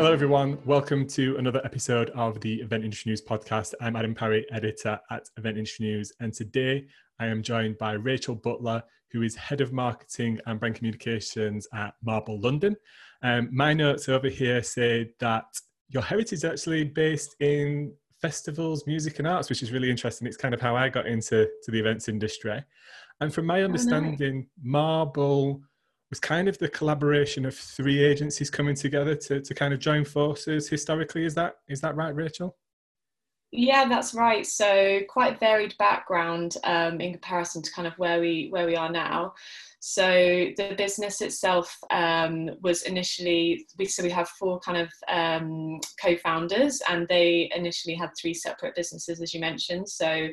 Hello, everyone. Welcome to another episode of the Event Industry News podcast. I'm Adam Parry, editor at Event Industry News, and today I am joined by Rachel Butler, who is head of marketing and brand communications at Marble London. Um, my notes over here say that your heritage is actually based in festivals, music, and arts, which is really interesting. It's kind of how I got into to the events industry. And from my understanding, oh, no. Marble was kind of the collaboration of three agencies coming together to, to kind of join forces historically. Is that is that right, Rachel? Yeah, that's right. So quite varied background um, in comparison to kind of where we where we are now. So the business itself um, was initially we so we have four kind of um, co-founders, and they initially had three separate businesses, as you mentioned. So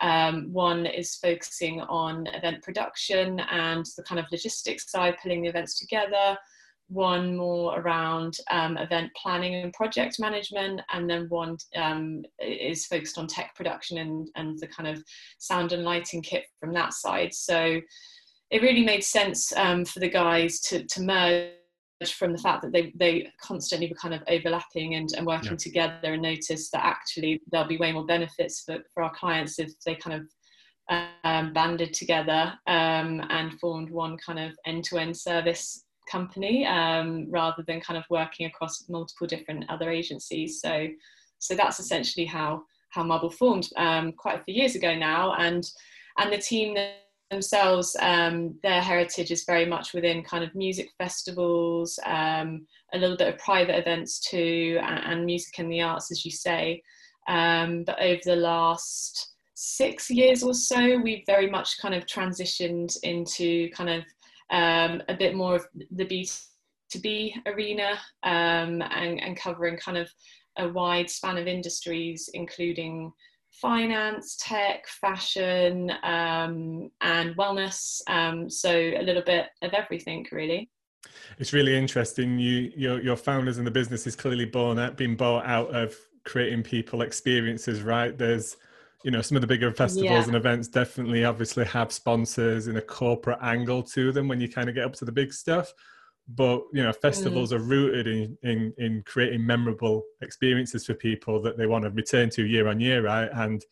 um, one is focusing on event production and the kind of logistics side, pulling the events together. One more around um, event planning and project management, and then one um, is focused on tech production and, and the kind of sound and lighting kit from that side. So it really made sense um, for the guys to, to merge from the fact that they, they constantly were kind of overlapping and, and working yeah. together and noticed that actually there'll be way more benefits for, for our clients if they kind of um, banded together um, and formed one kind of end-to-end service company um, rather than kind of working across multiple different other agencies. So, so that's essentially how how Marble formed um, quite a few years ago now, and and the team that themselves, um, their heritage is very much within kind of music festivals, um, a little bit of private events too, and, and music and the arts, as you say. Um, but over the last six years or so, we've very much kind of transitioned into kind of um, a bit more of the B2B arena um, and, and covering kind of a wide span of industries, including finance, tech, fashion, um, and wellness. Um, so a little bit of everything, really. It's really interesting. You, your, your founders and the business is clearly born out, being bought out of creating people experiences, right? There's, you know, some of the bigger festivals yeah. and events definitely, obviously, have sponsors in a corporate angle to them when you kind of get up to the big stuff but you know festivals mm. are rooted in, in in creating memorable experiences for people that they want to return to year on year right and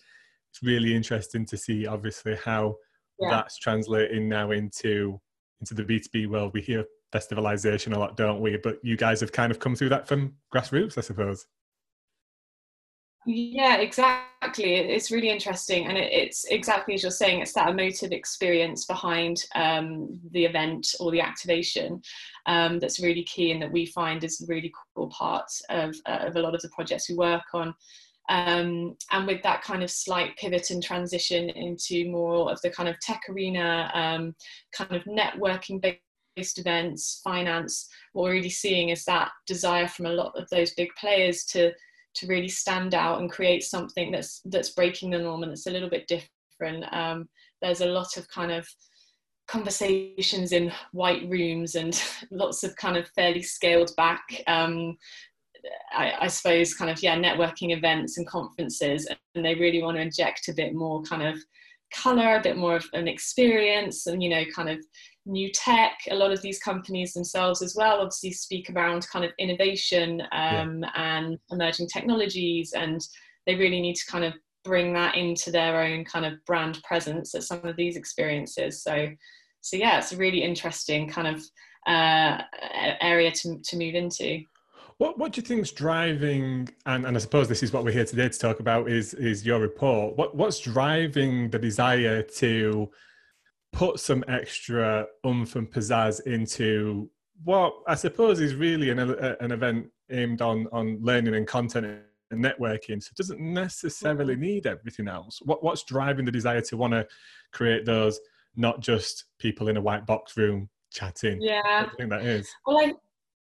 it's really interesting to see obviously how yeah. that's translating now into into the b2b world we hear festivalization a lot don't we but you guys have kind of come through that from grassroots i suppose yeah, exactly. It's really interesting, and it's exactly as you're saying. It's that emotive experience behind um, the event or the activation um, that's really key, and that we find is a really cool part of, uh, of a lot of the projects we work on. Um, and with that kind of slight pivot and transition into more of the kind of tech arena, um, kind of networking based events, finance, what we're really seeing is that desire from a lot of those big players to to really stand out and create something that's that's breaking the norm and that's a little bit different. Um, there's a lot of kind of conversations in white rooms and lots of kind of fairly scaled back um, I, I, suppose kind of yeah networking events and conferences and they really want to inject a bit more kind of color a bit more of an experience and you know kind of new tech. A lot of these companies themselves, as well, obviously speak around kind of innovation um, yeah. and emerging technologies, and they really need to kind of bring that into their own kind of brand presence at some of these experiences. So, so yeah, it's a really interesting kind of uh, area to to move into. What what do you think is driving and, and I suppose this is what we're here today to talk about is is your report. What what's driving the desire to put some extra oomph and pizzazz into what I suppose is really an, an event aimed on on learning and content and networking. So it doesn't necessarily mm-hmm. need everything else. What what's driving the desire to want to create those, not just people in a white box room chatting? Yeah, I think that is. Well, I,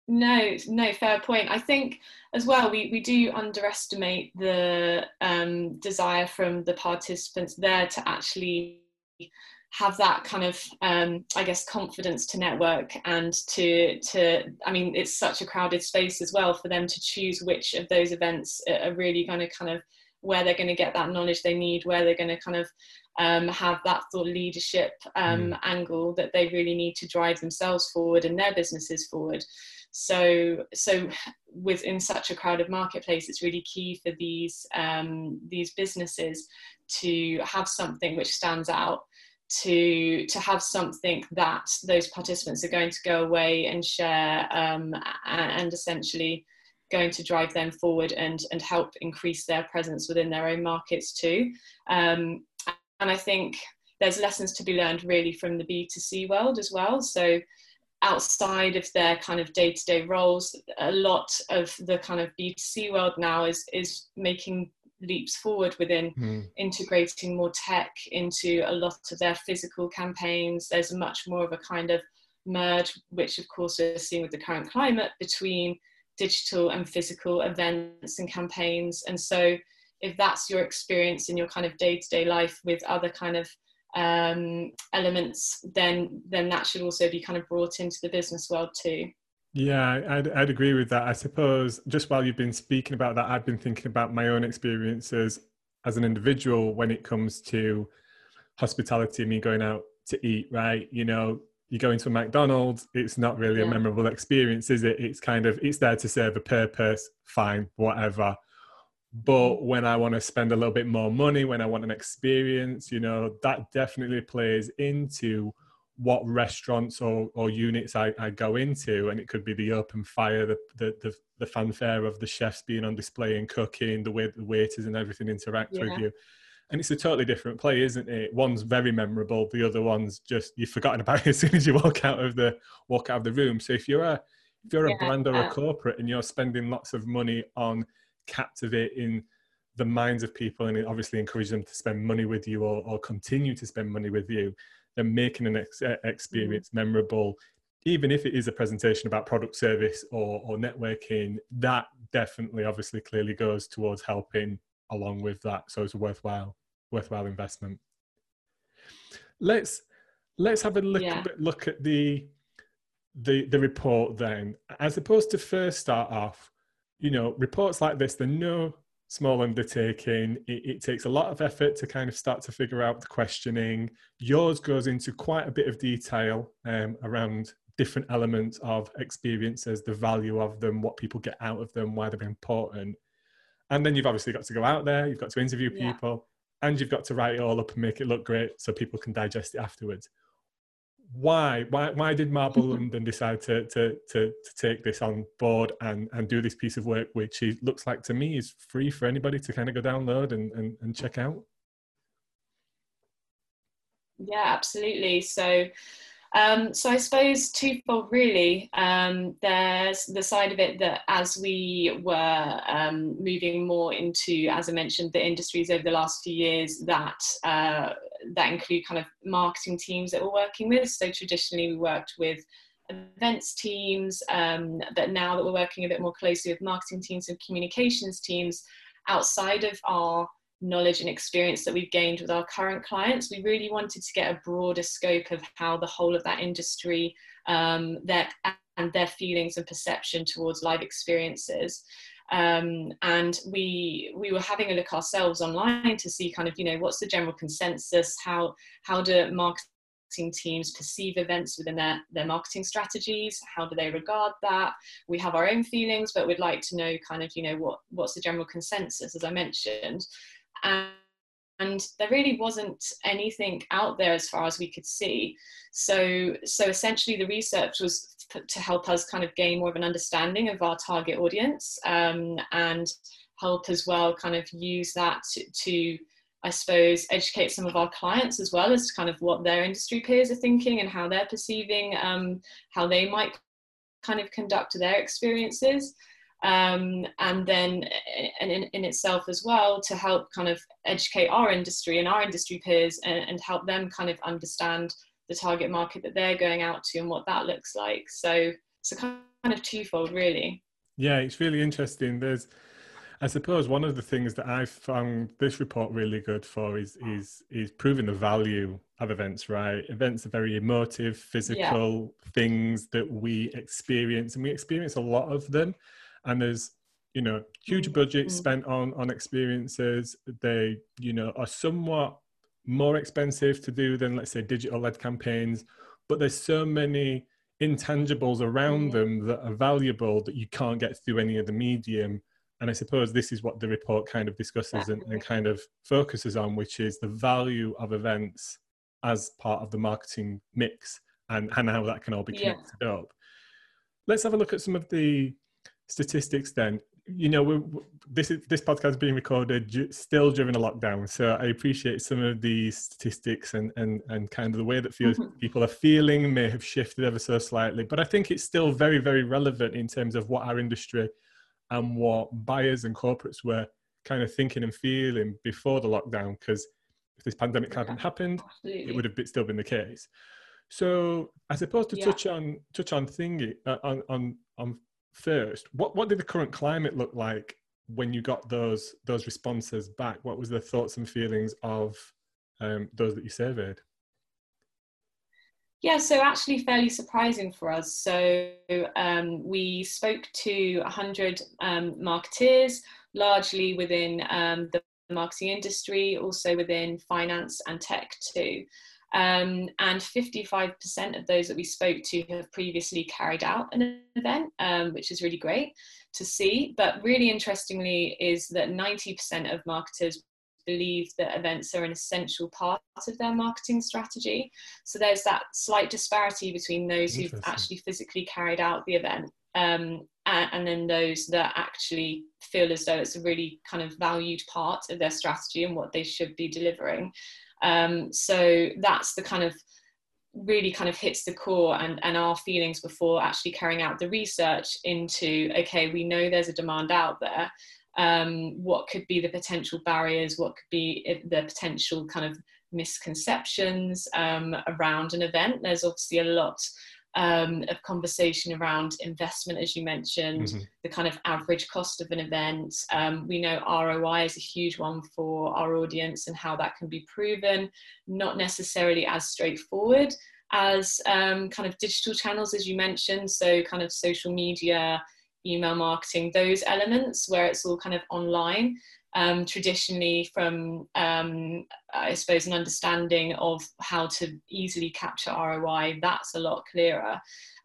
no, no, fair point. I think as well we, we do underestimate the um, desire from the participants there to actually have that kind of um, i guess confidence to network and to to i mean it's such a crowded space as well for them to choose which of those events are really going to kind of where they're going to get that knowledge they need, where they're going to kind of um, have that thought leadership um, mm. angle that they really need to drive themselves forward and their businesses forward. So, so within such a crowded marketplace, it's really key for these um, these businesses to have something which stands out to to have something that those participants are going to go away and share um, and essentially going to drive them forward and and help increase their presence within their own markets too. Um, and I think there's lessons to be learned really from the B2C world as well. So outside of their kind of day-to-day roles a lot of the kind of b2c world now is is making leaps forward within mm. integrating more tech into a lot of their physical campaigns. There's much more of a kind of merge, which of course we're seeing with the current climate between digital and physical events and campaigns. And so if that's your experience in your kind of day-to-day life with other kind of um, elements, then then that should also be kind of brought into the business world too. Yeah, I'd, I'd agree with that. I suppose just while you've been speaking about that, I've been thinking about my own experiences as an individual when it comes to hospitality, and me going out to eat, right? You know, you go into a McDonald's, it's not really yeah. a memorable experience, is it? It's kind of, it's there to serve a purpose, fine, whatever. But mm-hmm. when I want to spend a little bit more money, when I want an experience, you know, that definitely plays into what restaurants or, or units I, I go into and it could be the open fire the, the, the, the fanfare of the chefs being on display and cooking the way the waiters and everything interact yeah. with you. And it's a totally different play isn't it? One's very memorable the other one's just you've forgotten about it as soon as you walk out of the walk out of the room. So if you're a if you're a yeah, brand or a corporate and you're spending lots of money on captivating the minds of people and obviously encourage them to spend money with you or, or continue to spend money with you then making an ex- experience mm. memorable even if it is a presentation about product service or, or networking that definitely obviously clearly goes towards helping along with that so it's a worthwhile worthwhile investment let's let's have a look, yeah. look at the the the report then as opposed to first start off you know reports like this they're no small undertaking. It, it, takes a lot of effort to kind of start to figure out the questioning. Yours goes into quite a bit of detail um, around different elements of experiences, the value of them, what people get out of them, why they're important. And then you've obviously got to go out there, you've got to interview people, yeah. and you've got to write it all up and make it look great so people can digest it afterwards why why why did Marble London decide to, to to to take this on board and and do this piece of work which it looks like to me is free for anybody to kind of go download and and, and check out? Yeah absolutely. So um, so I suppose twofold really. Um, there's the side of it that as we were um, moving more into, as I mentioned, the industries over the last few years that uh, that include kind of marketing teams that we're working with. So traditionally we worked with events teams, um, but now that we're working a bit more closely with marketing teams and communications teams outside of our knowledge and experience that we've gained with our current clients, we really wanted to get a broader scope of how the whole of that industry, um, their, and their feelings and perception towards live experiences. Um, and we we were having a look ourselves online to see kind of you know what's the general consensus how how do marketing teams perceive events within their, their marketing strategies how do they regard that we have our own feelings but we'd like to know kind of you know what what's the general consensus as i mentioned and, and there really wasn't anything out there as far as we could see. So so essentially the research was to help us kind of gain more of an understanding of our target audience um, and help as well kind of use that to, to I suppose, educate some of our clients as well as kind of what their industry peers are thinking and how they're perceiving um, how they might kind of conduct their experiences um, and then in, in, itself as well to help kind of educate our industry and our industry peers and, and, help them kind of understand the target market that they're going out to and what that looks like so it's so kind of twofold really yeah it's really interesting there's I suppose one of the things that I found this report really good for is is is proving the value of events. Right, events are very emotive, physical yeah. things that we experience, and we experience a lot of them and there's you know huge budgets mm. spent on on experiences they you know are somewhat more expensive to do than let's say digital led campaigns but there's so many intangibles around mm. them that are valuable that you can't get through any other medium and i suppose this is what the report kind of discusses and, and, kind of focuses on which is the value of events as part of the marketing mix and, and how that can all be connected yeah. up let's have a look at some of the statistics then you know, this is this podcast is being recorded still during a lockdown, so I appreciate some of the statistics and and and kind of the way that feels, mm-hmm. people are feeling may have shifted ever so slightly, but I think it's still very very relevant in terms of what our industry and what buyers and corporates were kind of thinking and feeling before the lockdown. Because if this pandemic hadn't happened, absolutely. it would have been, still been the case. So I suppose to yeah. touch on touch on thingy uh, on on on first, what what did the current climate look like when you got those those responses back? What was the thoughts and feelings of um, those that you surveyed? Yeah, so actually fairly surprising for us. So um, we spoke to 100 um, marketeers, largely within um, the marketing industry, also within finance and tech too. Um, and 55% of those that we spoke to have previously carried out an event, um, which is really great to see. But really interestingly, is that 90% of marketers believe that events are an essential part of their marketing strategy. So there's that slight disparity between those who've actually physically carried out the event um, and, and, then those that actually feel as though it's a really kind of valued part of their strategy and what they should be delivering. Um, so that's the kind of really kind of hits the core and, and our feelings before actually carrying out the research into okay we know there's a demand out there. Um, what could be the potential barriers? What could be the potential kind of misconceptions um, around an event? There's obviously a lot um, of conversation around investment, as you mentioned, mm-hmm. the kind of average cost of an event. Um, we know ROI is a huge one for our audience and how that can be proven, not necessarily as straightforward as um, kind of digital channels, as you mentioned. So, kind of social media, email marketing, those elements where it's all kind of online um, traditionally from, um, I suppose, an understanding of how to easily capture ROI, that's a lot clearer.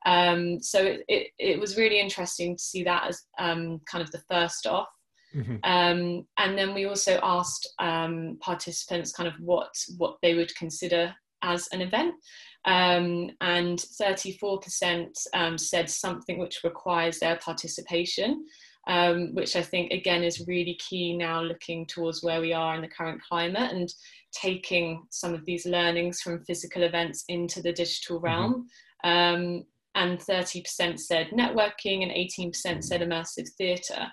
Um, so it, it, it, was really interesting to see that as um, kind of the first off. Mm-hmm. Um, and then we also asked um, participants kind of what what they would consider as an event. Um, and 34% um, said something which requires their participation um, which I think again is really key now looking towards where we are in the current climate and taking some of these learnings from physical events into the digital mm-hmm. realm. Mm-hmm. Um, and 30% said networking and 18% said immersive theatre.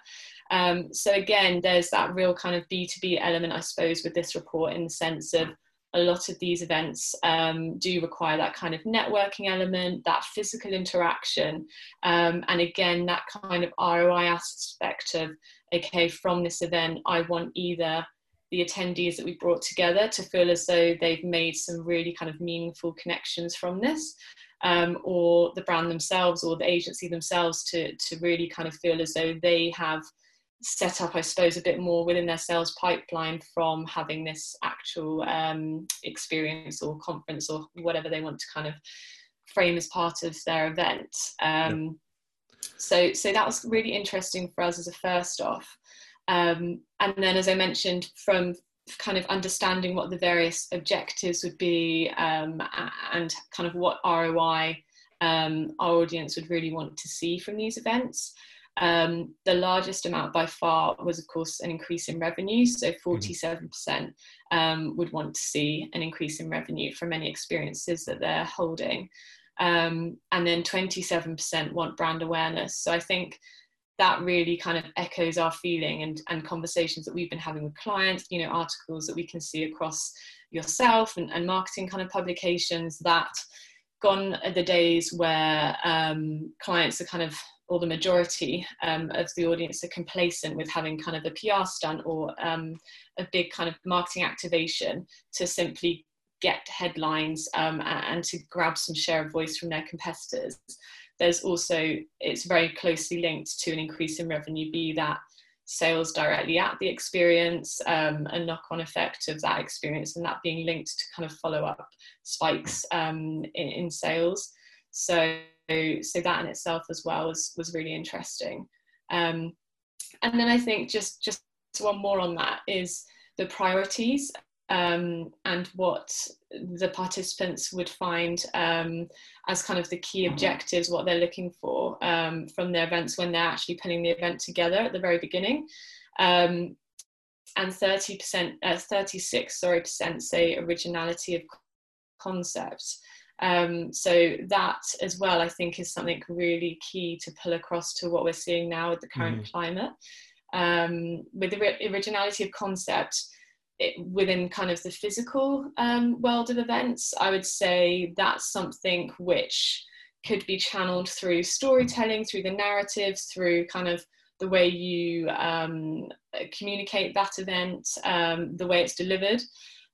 Um, so again, there's that real kind of B2B element, I suppose, with this report in the sense of a lot of these events um, do require that kind of networking element, that physical interaction, um, and again, that kind of ROI aspect of, okay, from this event, I want either the attendees that we brought together to feel as though they've made some really kind of meaningful connections from this. Um, or the brand themselves or the agency themselves to, to really kind of feel as though they have set up, I suppose, a bit more within their sales pipeline from having this actual um, experience or conference or whatever they want to kind of frame as part of their event. Um, yeah. So, so that was really interesting for us as a first off. Um, and then, as I mentioned, from kind of understanding what the various objectives would be um, and kind of what ROI um, our audience would really want to see from these events. Um, the largest amount by far was, of course, an increase in revenue. So 47% mm-hmm. um, would want to see an increase in revenue from any experiences that they're holding. Um, and then 27% want brand awareness. So I think that really kind of echoes our feeling and, and conversations that we've been having with clients, you know, articles that we can see across yourself and, and marketing kind of publications that gone are the days where um, clients are kind of or the majority um, of the audience are complacent with having kind of a PR stunt or um, a big kind of marketing activation to simply get headlines um, and to grab some share of voice from their competitors. There's also it's very closely linked to an increase in revenue be that sales directly at the experience um, a knock-on effect of that experience and that being linked to kind of follow up spikes um, in, in, sales. So so that in itself as well was was really interesting um, and then i think just just one more on that is the priorities um, and what the participants would find um, as kind of the key objectives, what they're looking for um, from their events when they're actually putting the event together at the very beginning. Um, and 30%, uh, 36, sorry, percent say originality of concept. Um, so that as well, I think, is something really key to pull across to what we're seeing now with the current mm. climate. Um, with the originality of concept, it, within kind of the physical um, world of events, I would say that's something which could be channeled through storytelling, through the narrative, through kind of the way you um, communicate that event, um, the way it's delivered.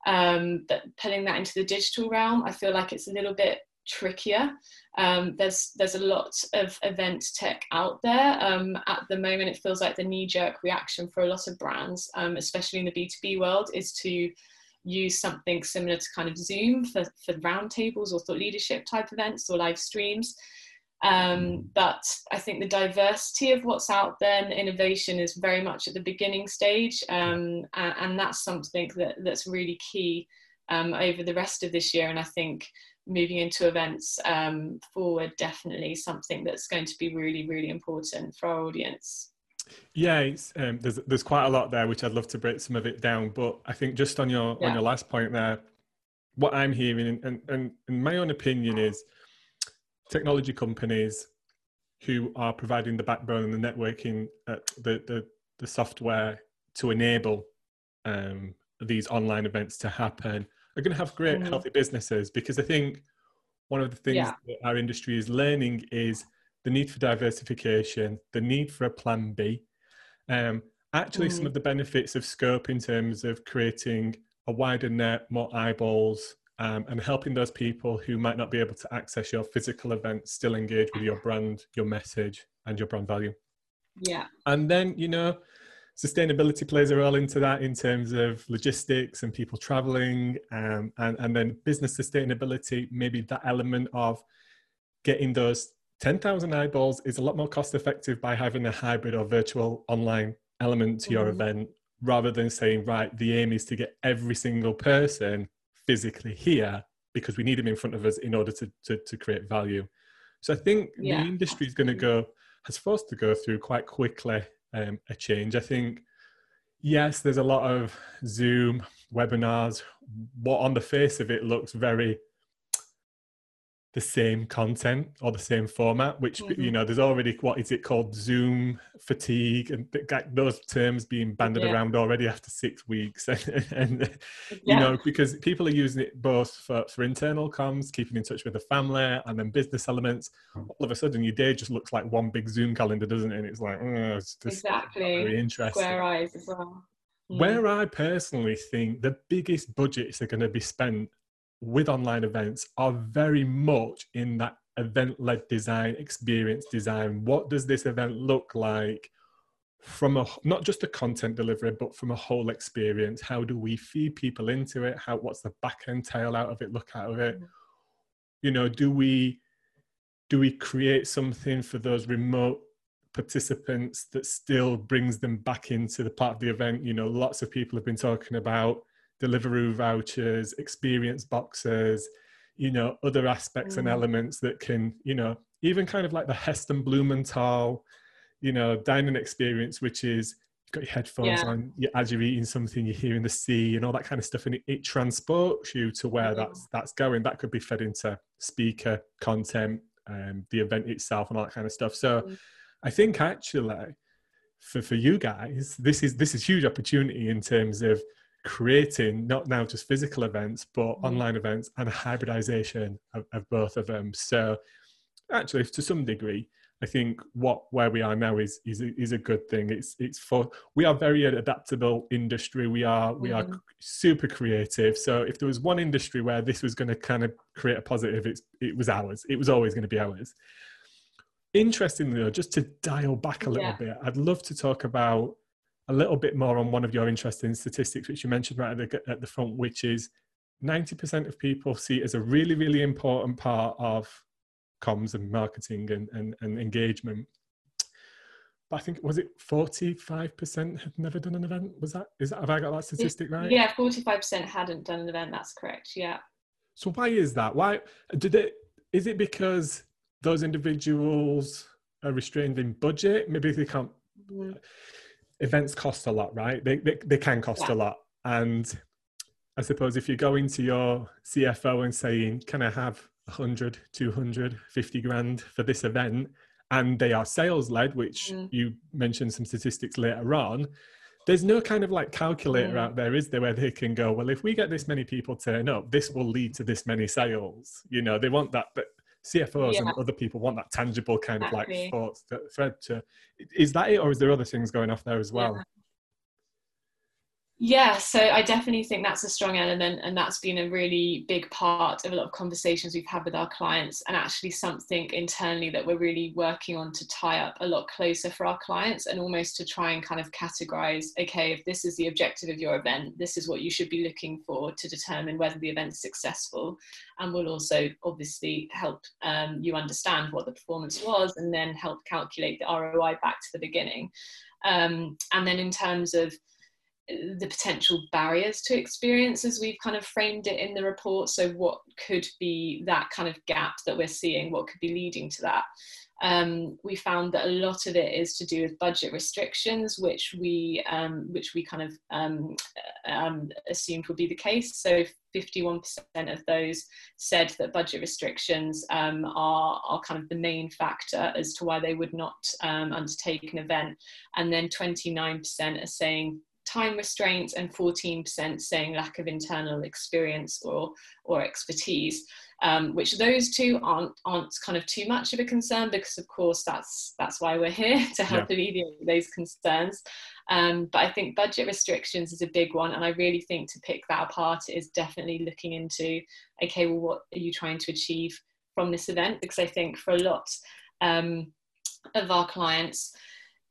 Um, but putting that into the digital realm, I feel like it's a little bit trickier. Um, there's there's a lot of event tech out there. Um, at the moment, it feels like the knee-jerk reaction for a lot of brands, um, especially in the B2B world, is to use something similar to kind of Zoom for, for roundtables or thought leadership type events or live streams. Um, but I think the diversity of what's out there and innovation is very much at the beginning stage, um, and, and, that's something that, that's really key um, over the rest of this year. And I think moving into events um, forward definitely something that's going to be really really important for our audience yeah um, there's there's quite a lot there which i'd love to break some of it down but i think just on your yeah. on your last point there what i'm hearing and, and, and my own opinion is technology companies who are providing the backbone and the networking uh, the, the the software to enable um, these online events to happen are going to have great, mm. healthy businesses because I think one of the things yeah. that our industry is learning is the need for diversification, the need for a plan B. Um, actually, mm. some of the benefits of scope in terms of creating a wider net, more eyeballs, um, and helping those people who might not be able to access your physical event still engage with your brand, your message, and your brand value. Yeah. And then, you know, sustainability plays a role into that in terms of logistics and people traveling um, and, and then business sustainability maybe that element of getting those 10,000 eyeballs is a lot more cost effective by having a hybrid or virtual online element to your mm-hmm. event rather than saying right the aim is to get every single person physically here because we need them in front of us in order to, to, to create value so i think yeah. the industry is going to go has forced to go through quite quickly um, a change. I think, yes, there's a lot of Zoom webinars. What on the face of it looks very the same content or the same format which mm-hmm. you know there's already what is it called zoom fatigue and those terms being banded yeah. around already after six weeks and, and yeah. you know because people are using it both for, for internal comms keeping in touch with the family and then business elements all of a sudden your day just looks like one big zoom calendar doesn't it and it's like oh, it's exactly very interesting square eyes as well mm. where i personally think the biggest budgets are going to be spent with online events are very much in that event led design, experience design. What does this event look like from a not just a content delivery, but from a whole experience? How do we feed people into it? How what's the back end tail out of it? Look out of it. Mm. You know, do we do we create something for those remote participants that still brings them back into the part of the event? You know, lots of people have been talking about Deliveroo vouchers, experience boxes, you know, other aspects mm. and elements that can, you know, even kind of like the Heston Blumenthal, you know, dining experience, which is you've got your headphones yeah. on as you're eating something, you're hearing the sea and all that kind of stuff, and it, it transports you to where mm. that's that's going. That could be fed into speaker content, um, the event itself, and all that kind of stuff. So, mm. I think actually, for for you guys, this is this is huge opportunity in terms of creating not now just physical events but mm. online events and a hybridization of, of, both of them so actually to some degree I think what where we are now is is a, is a good thing. It's it's for we are very adaptable industry. We are we mm-hmm. are super creative. So if there was one industry where this was going to kind of create a positive, it's it was ours. It was always going to be ours. Interestingly, though, just to dial back a little yeah. bit, I'd love to talk about a little bit more on one of your interesting statistics, which you mentioned right at the, at the front, which is 90% of people see it as a really, really important part of comms and marketing and, and, and engagement. But I think was it forty five percent had never done an event. Was that is that have I got that statistic right? Yeah, forty five percent hadn't done an event. That's correct. Yeah. So why is that? Why did it? Is it because those individuals are restrained in budget? Maybe they can't. Mm. Events cost a lot, right? They they, they can cost yeah. a lot, and I suppose if you're going to your CFO and saying, "Can I have 100, 200, 50 grand for this event, and they are sales led, which mm. you mentioned some statistics later on, there's no kind of like calculator mm. out there, is there, where they can go, well, if we get this many people turn up, this will lead to this many sales. You know, they want that, but CFOs yeah. and other people want that tangible kind exactly. of like thoughts thread to. Is that it, or is there other things going off there as well? Yeah. Yeah, so I definitely think that's a strong element, and that's been a really big part of a lot of conversations we've had with our clients, and actually something internally that we're really working on to tie up a lot closer for our clients, and almost to try and kind of categorize okay, if this is the objective of your event, this is what you should be looking for to determine whether the event's successful, and will also obviously help um, you understand what the performance was, and then help calculate the ROI back to the beginning. Um, and then in terms of the potential barriers to experience as we've kind of framed it in the report. So, what could be that kind of gap that we're seeing? What could be leading to that? Um, we found that a lot of it is to do with budget restrictions, which we um, which we kind of um, um assumed would be the case. So 51% of those said that budget restrictions um, are, are kind of the main factor as to why they would not um, undertake an event. And then 29% are saying time restraints and 14% saying lack of internal experience or, or expertise, um, which those two aren't, aren't kind of too much of a concern because of course that's, that's why we're here to help yeah. alleviate those concerns. Um, but I think budget restrictions is a big one. And I really think to pick that apart is definitely looking into, okay, well, what are you trying to achieve from this event? Because I think for a lot um, of our clients,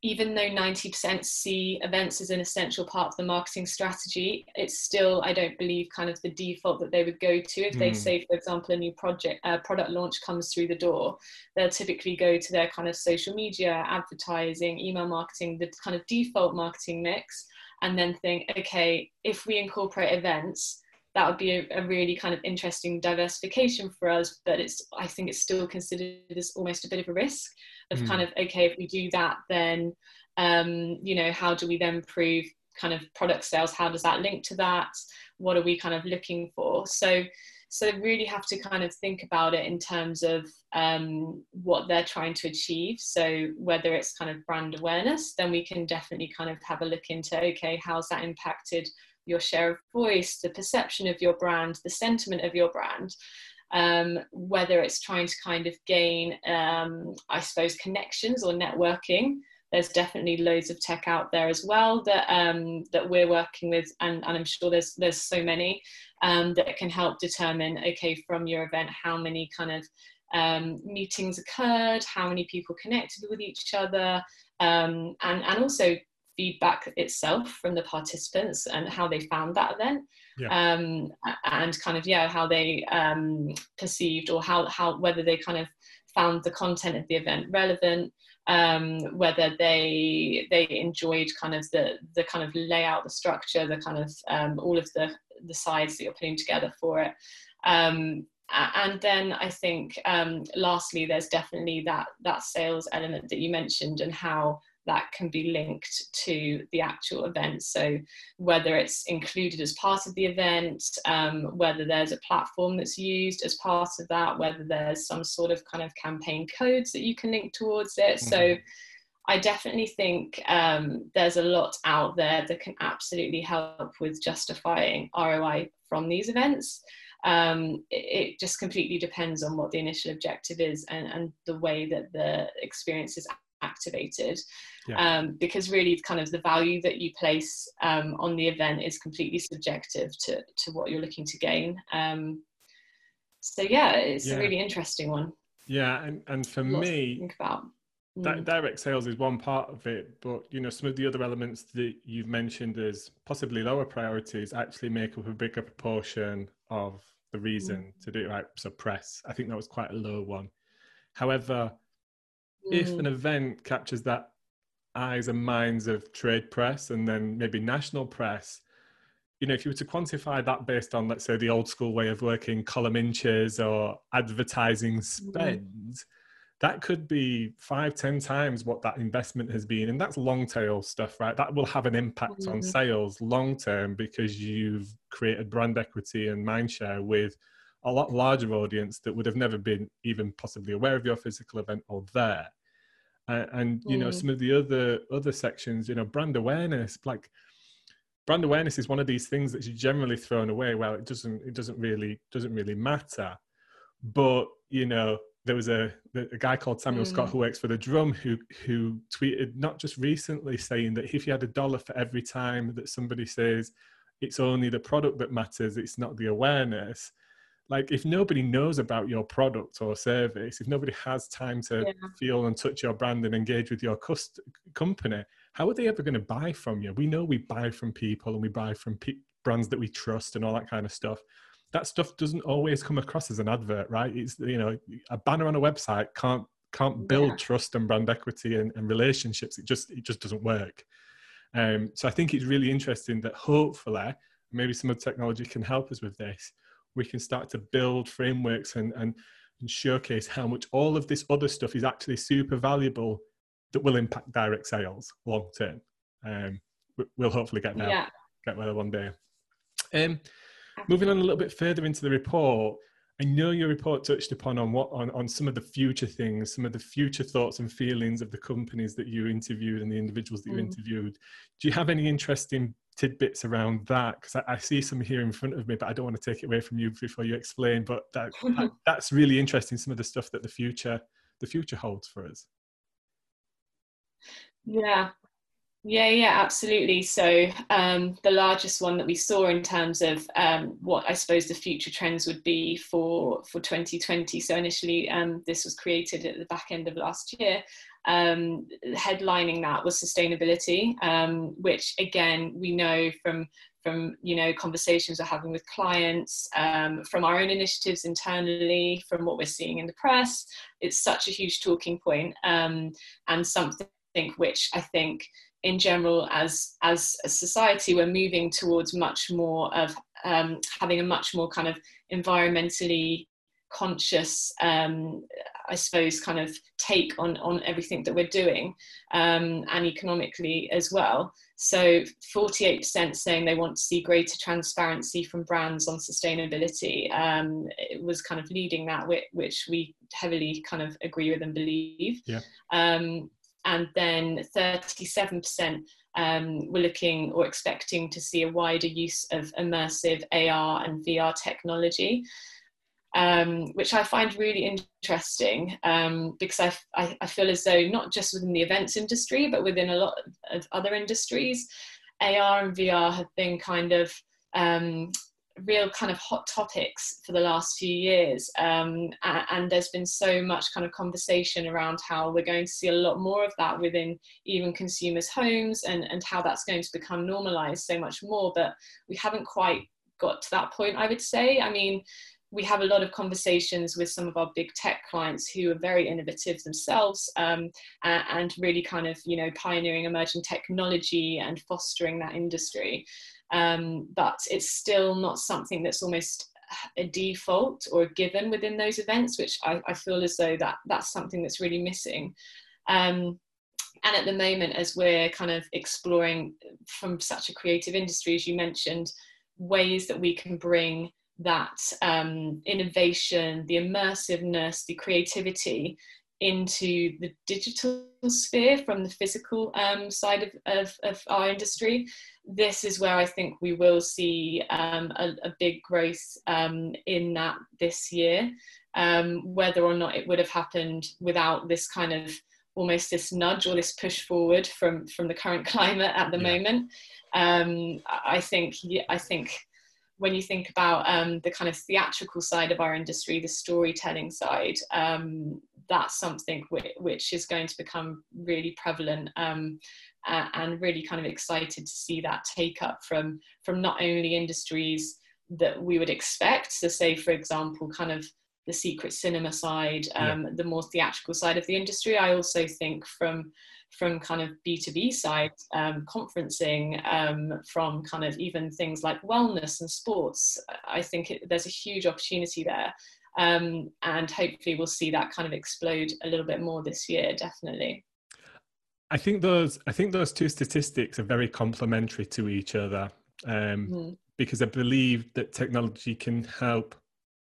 even though 90% see events as an essential part of the marketing strategy, it's still, I don't believe, kind of the default that they would go to. If mm. they hmm. say, for example, a new project uh, product launch comes through the door, they'll typically go to their kind of social media, advertising, email marketing, the kind of default marketing mix, and then think, okay, if we incorporate events, that would be a, a, really kind of interesting diversification for us but it's i think it's still considered as almost a bit of a risk of mm. kind of okay if we do that then um, you know how do we then prove kind of product sales? How does that link to that? What are we kind of looking for? So so really have to kind of think about it in terms of um, what they're trying to achieve. So whether it's kind of brand awareness then we can definitely kind of have a look into okay how's that impacted your share of voice the perception of your brand the sentiment of your brand um, whether it's trying to kind of gain, um, I suppose, connections or networking. There's definitely loads of tech out there as well that um, that we're working with, and, and I'm sure there's there's so many um, that can help determine, okay, from your event, how many kind of um, meetings occurred, how many people connected with each other, um, and and also feedback itself from the participants and how they found that event yeah. um, and kind of yeah how they um, perceived or how how whether they kind of found the content of the event relevant um, whether they they enjoyed kind of the the kind of layout the structure the kind of um, all of the the sides that you're putting together for it um, and then I think um, lastly, there's definitely that that sales element that you mentioned and how that can be linked to the actual event. So, whether it's included as part of the event, um, whether there's a platform that's used as part of that, whether there's some sort of kind of campaign codes that you can link towards it. Mm-hmm. So, I definitely think um, there's a lot out there that can absolutely help with justifying ROI from these events. um, it, it, just completely depends on what the initial objective is and, and the way that the experience is activated yeah. um, because really kind of the value that you place um, on the event is completely subjective to, to what you're looking to gain um, so yeah it's yeah. a really interesting one yeah and, and for Lots me think about mm. direct sales is one part of it but you know some of the other elements that you've mentioned as possibly lower priorities actually make up a bigger proportion of the reason mm. to do it right so press i think that was quite a low one however if an mm. event captures that eyes and minds of trade press and then maybe national press, you know, if you were to quantify that based on, let's say, the old school way of working, column inches or advertising mm. spend, mm. that could be five, ten times what that investment has been. And that's long tail stuff, right? That will have an impact mm. on sales long term because you've created brand equity and mindshare with a lot larger audience that would have never been even possibly aware of your physical event or there uh, and you know mm. some of the other other sections you know brand awareness like brand awareness is one of these things that's generally thrown away well it doesn't it doesn't really doesn't really matter but you know there was a, a guy called Samuel mm. Scott who works for the drum who who tweeted not just recently saying that if you had a dollar for every time that somebody says it's only the product that matters it's not the awareness like if nobody knows about your product or service if nobody has time to yeah. feel and touch your brand and engage with your cust- company how are they ever going to buy from you? We know we buy from people and we buy from pe- brands that we trust and all that kind of stuff. That stuff doesn't always come across as an advert right? It's you know a banner on a website can't can't build yeah. trust and brand equity and, and, relationships. It just it just doesn't work. Um, so i think it's really interesting that hopefully maybe some of the technology can help us with this we can start to build frameworks and, and, and showcase how much all of this other stuff is actually super valuable that will impact direct sales long term. Um, we'll hopefully get there, yeah. get there one day. Um, moving on a little bit further into the report, I know your report touched upon on what on, on some of the future things, some of the future thoughts and feelings of the companies that you interviewed and the individuals that you mm. interviewed. Do you have any interesting tidbits around that because I, I, see some here in front of me, but I don't want to take it away from you before you explain. But that, that, that's really interesting. Some of the stuff that the future the future holds for us. Yeah, yeah, yeah, absolutely. So um, the largest one that we saw in terms of um, what I suppose the future trends would be for for 2020. So initially, um, this was created at the back end of last year, um, headlining that was sustainability, um, which again we know from from you know conversations we're having with clients, um, from our own initiatives internally, from what we're seeing in the press. It's such a huge talking point, um, and something which I think in general as as a society we're moving towards much more of um, having a much more kind of environmentally conscious um, I suppose, kind of take on, on everything that we're doing um, and economically as well. So 48% saying they want to see greater transparency from brands on sustainability um, it was kind of leading that, which we heavily kind of agree with and believe. Yeah. Um, and then 37% um, we're looking or expecting to see a wider use of immersive AR and VR technology um, which I find really interesting um, because I, I, I, feel as though not just within the events industry, but within a lot of other industries, AR and VR have been kind of um, real kind of hot topics for the last few years. Um, and there's been so much kind of conversation around how we're going to see a lot more of that within even consumers' homes and, and how that's going to become normalized so much more. But we haven't quite got to that point, I would say. I mean, we have a lot of conversations with some of our big tech clients who are very innovative themselves um, and, really kind of you know pioneering emerging technology and fostering that industry. Um, but it's still not something that's almost a default or a given within those events which I, I feel as though that that's something that's really missing. Um, and at the moment as we're kind of exploring from such a creative industry as you mentioned ways that we can bring that um, innovation, the immersiveness, the creativity into the digital sphere from the physical um, side of, of, of, our industry, this is where I think we will see um, a, a, big growth um, in that this year. Um, whether or not it would have happened without this kind of almost this nudge or this push forward from from the current climate at the yeah. moment, um, I think I think when you think about um, the kind of theatrical side of our industry, the storytelling side, um, that's something which, which, is going to become really prevalent um, and really kind of excited to see that take up from, from not only industries that we would expect, so say, for example, kind of the secret cinema side, yeah. Um, the more theatrical side of the industry. I also think from from kind of B2B side, um, conferencing, um, from kind of even things like wellness and sports. I think it, there's a huge opportunity there. Um, and hopefully we'll see that kind of explode a little bit more this year, definitely. I think those I think those two statistics are very complementary to each other um, mm. because I believe that technology can help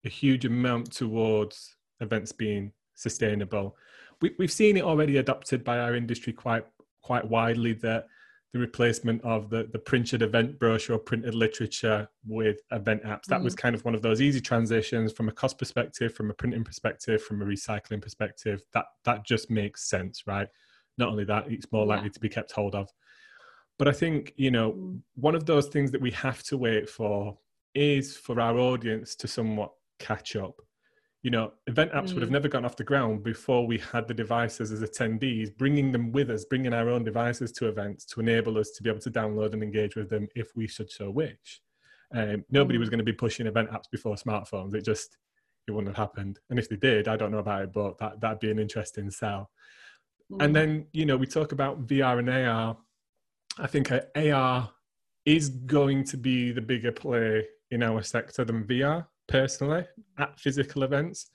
a huge amount towards events being sustainable we, we've seen it already adopted by our industry quite quite widely that the replacement of the, the printed event brochure printed literature with event apps. That mm was kind of one of those easy transitions from a cost perspective, from a printing perspective, from a recycling perspective. That that just makes sense, right? Not only that, it's more likely yeah. to be kept hold of. But I think, you know, mm one of those things that we have to wait for is for our audience to somewhat catch up you know, event apps mm. would have mm. never gone off the ground before we had the devices as attendees, bringing them with us, bringing our own devices to events to enable us to be able to download and engage with them if we should so wish. Um, nobody was mm. going to be pushing event apps before smartphones. It just it wouldn't have happened. And if they did, I don't know about it, but that that'd be an interesting sell. Mm. And then you know we talk about VR and AR. I think AR is going to be the bigger play in our sector than VR personally at physical events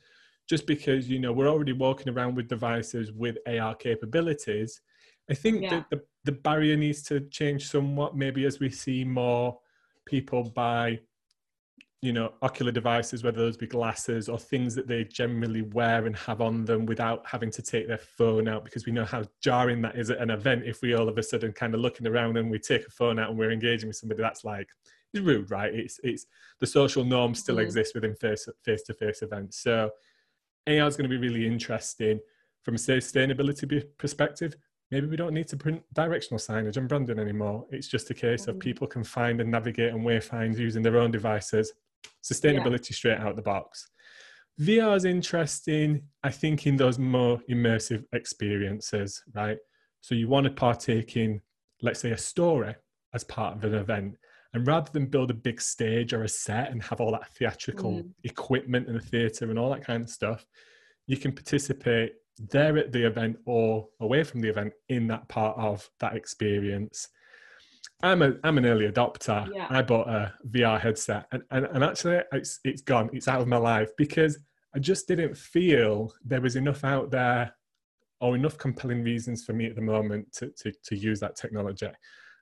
just because you know we're already walking around with devices with AR capabilities. I think yeah. that the, the barrier needs to change somewhat, maybe as we see more people buy, you know, ocular devices, whether those be glasses or things that they generally wear and have on them without having to take their phone out, because we know how jarring that is at an event if we all of a sudden kind of looking around and we take a phone out and we're engaging with somebody that's like rude, right? It's it's the social norm still mm. exists within face face to face events. So AI is going to be really interesting from a sustainability perspective. Maybe we don't need to print directional signage and branding anymore. It's just a case mm. of people can find and navigate and wayfind using their own devices. Sustainability yeah. straight out the box. VR is interesting, I think, in those more immersive experiences, right? So you want to partake in, let's say, a story as part of an event. And rather than build a big stage or a set and have all that theatrical mm. equipment in the theatre and all that kind of stuff, you can participate there at the event or away from the event in that part of that experience. I'm a I'm an early adopter. Yeah. I bought a VR headset and, and, and actually it's it's gone. It's out of my life because I just didn't feel there was enough out there or enough compelling reasons for me at the moment to, to, to use that technology.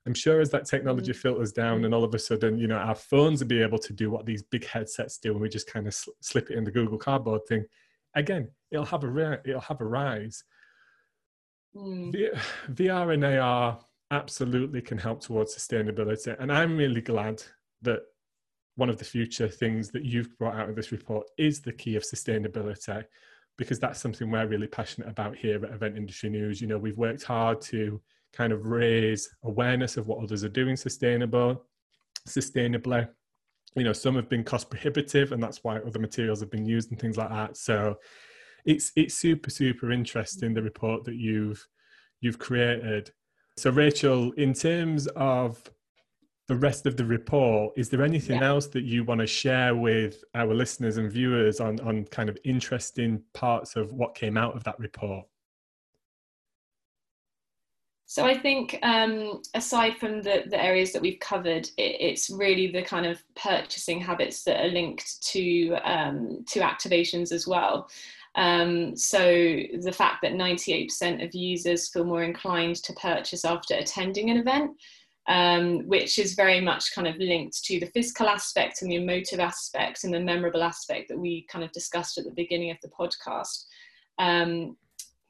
I'm sure as that technology mm-hmm. filters down and all of a sudden, you know, our phones will be able to do what these big headsets do and we just kind of sl- slip it in the Google Cardboard thing. Again, it'll have a it'll have a rise. Mm. V- VR and AR absolutely can help towards sustainability, and I'm really glad that one of the future things that you've brought out of this report is the key of sustainability because that's something we're really passionate about here at Event Industry News. You know, we've worked hard to kind of raise awareness of what others are doing sustainable, sustainably. You know, some have been cost prohibitive, and that's why other materials have been used and things like that. So it's it's super super interesting the report that you've you've created. So Rachel, in terms of the rest of the report, is there anything yeah. else that you want to share with our listeners and viewers on on kind of interesting parts of what came out of that report? So I think um, aside from the, the areas that we've covered, it, it's really the kind of purchasing habits that are linked to um, to activations as well. Um, so the fact that 98% of users feel more inclined to purchase after attending an event, um, which is very much kind of linked to the physical aspect and the emotive aspect and the memorable aspect that we kind of discussed at the beginning of the podcast. Um,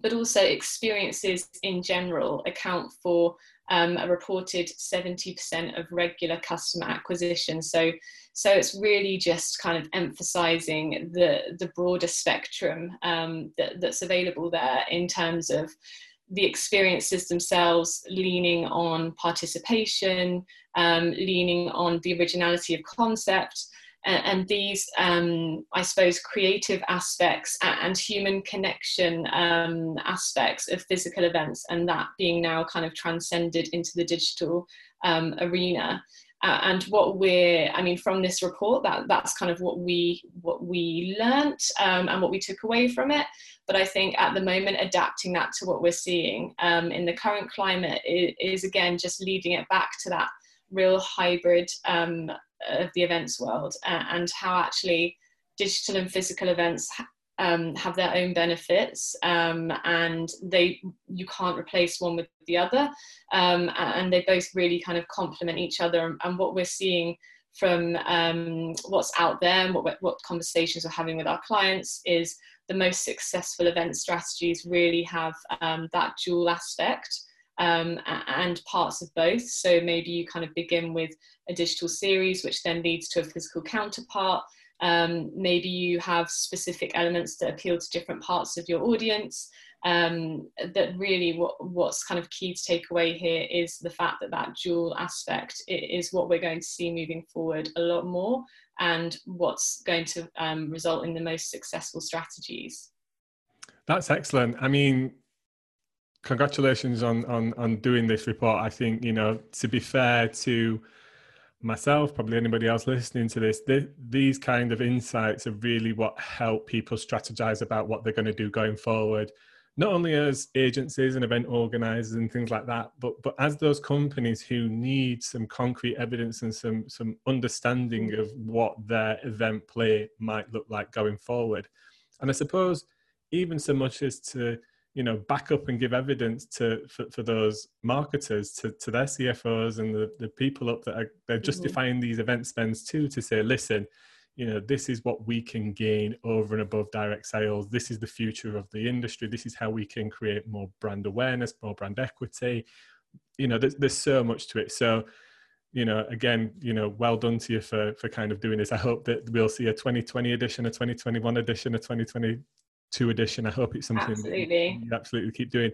but also experiences in general account for um, a reported 70% of regular customer acquisition. So, so it's really just kind of emphasizing the, the broader spectrum um, that, that's available there in terms of the experiences themselves leaning on participation, um, leaning on the originality of concept, and, and these, um, I suppose, creative aspects and human connection um, aspects of physical events, and that being now kind of transcended into the digital um, arena. Uh, and what we're i mean from this report that that's kind of what we what we learnt um, and what we took away from it but i think at the moment adapting that to what we're seeing um, in the current climate is, is, again just leading it back to that real hybrid um, of the events world and how actually digital and physical events um, have their own benefits um, and they you can't replace one with the other um, and they both really kind of complement each other and what we're seeing from um, what's out there and what, what conversations we're having with our clients is the most successful event strategies really have um, that dual aspect um, and parts of both. So maybe you kind of begin with a digital series, which then leads to a physical counterpart. Um, maybe you have specific elements that appeal to different parts of your audience. Um, that really what, what's kind of key to take away here is the fact that that dual aspect is what we're going to see moving forward a lot more and what's going to um, result in the most successful strategies. That's excellent. I mean, congratulations on on on doing this report. I think you know to be fair to myself, probably anybody else listening to this, these kind of insights are really what help people strategize about what they're going to do going forward. Not only as agencies and event organizers and things like that, but but as those companies who need some concrete evidence and some some understanding mm. of what their event play might look like going forward. And I suppose even so much as to you know back up and give evidence to for, for those marketers to, to their cfos and the, the people up that are they're mm-hmm. justifying mm-hmm. these event spends too to say listen you know this is what we can gain over and above direct sales this is the future of the industry this is how we can create more brand awareness more brand equity you know there's, there's so much to it so you know again you know well done to you for for kind of doing this i hope that we'll see a 2020 edition a 2021 edition a 2020 two edition. I hope it's something absolutely. you absolutely keep doing.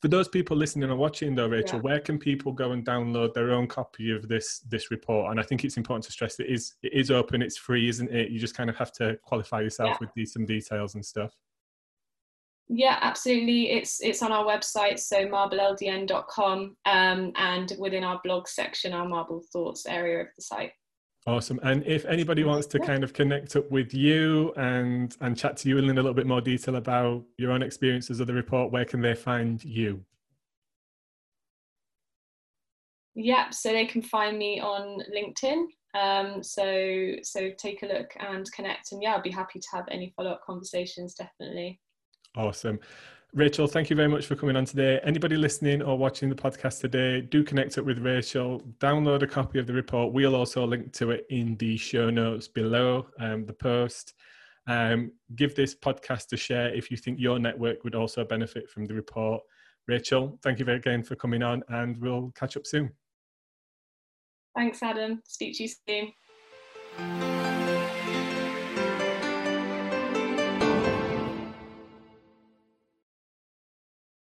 For those people listening and watching, though, Rachel, yeah. where can people go and download their own copy of this this report? And I think it's important to stress that it is it is open, it's free, isn't it? You just kind of have to qualify yourself yeah. with these, some details and stuff. Yeah, absolutely. It's it's on our website, so marbleldn.com, um, and within our blog section, our Marble Thoughts area of the site. Awesome. And if anybody wants to kind of connect up with you and and chat to you in a little bit more detail about your own experiences of the report, where can they find you? Yeah, so they can find me on LinkedIn. Um, so so take a look and connect. And yeah, I'll be happy to have any follow up conversations. Definitely. Awesome. Rachel, thank you very much for coming on today. Anybody listening or watching the podcast today, do connect up with Rachel. Download a copy of the report. We'll also link to it in the show notes below um, the post. Um, give this podcast a share if you think your network would also benefit from the report. Rachel, thank you very again for coming on, and we'll catch up soon. Thanks, Adam. Speak to you soon.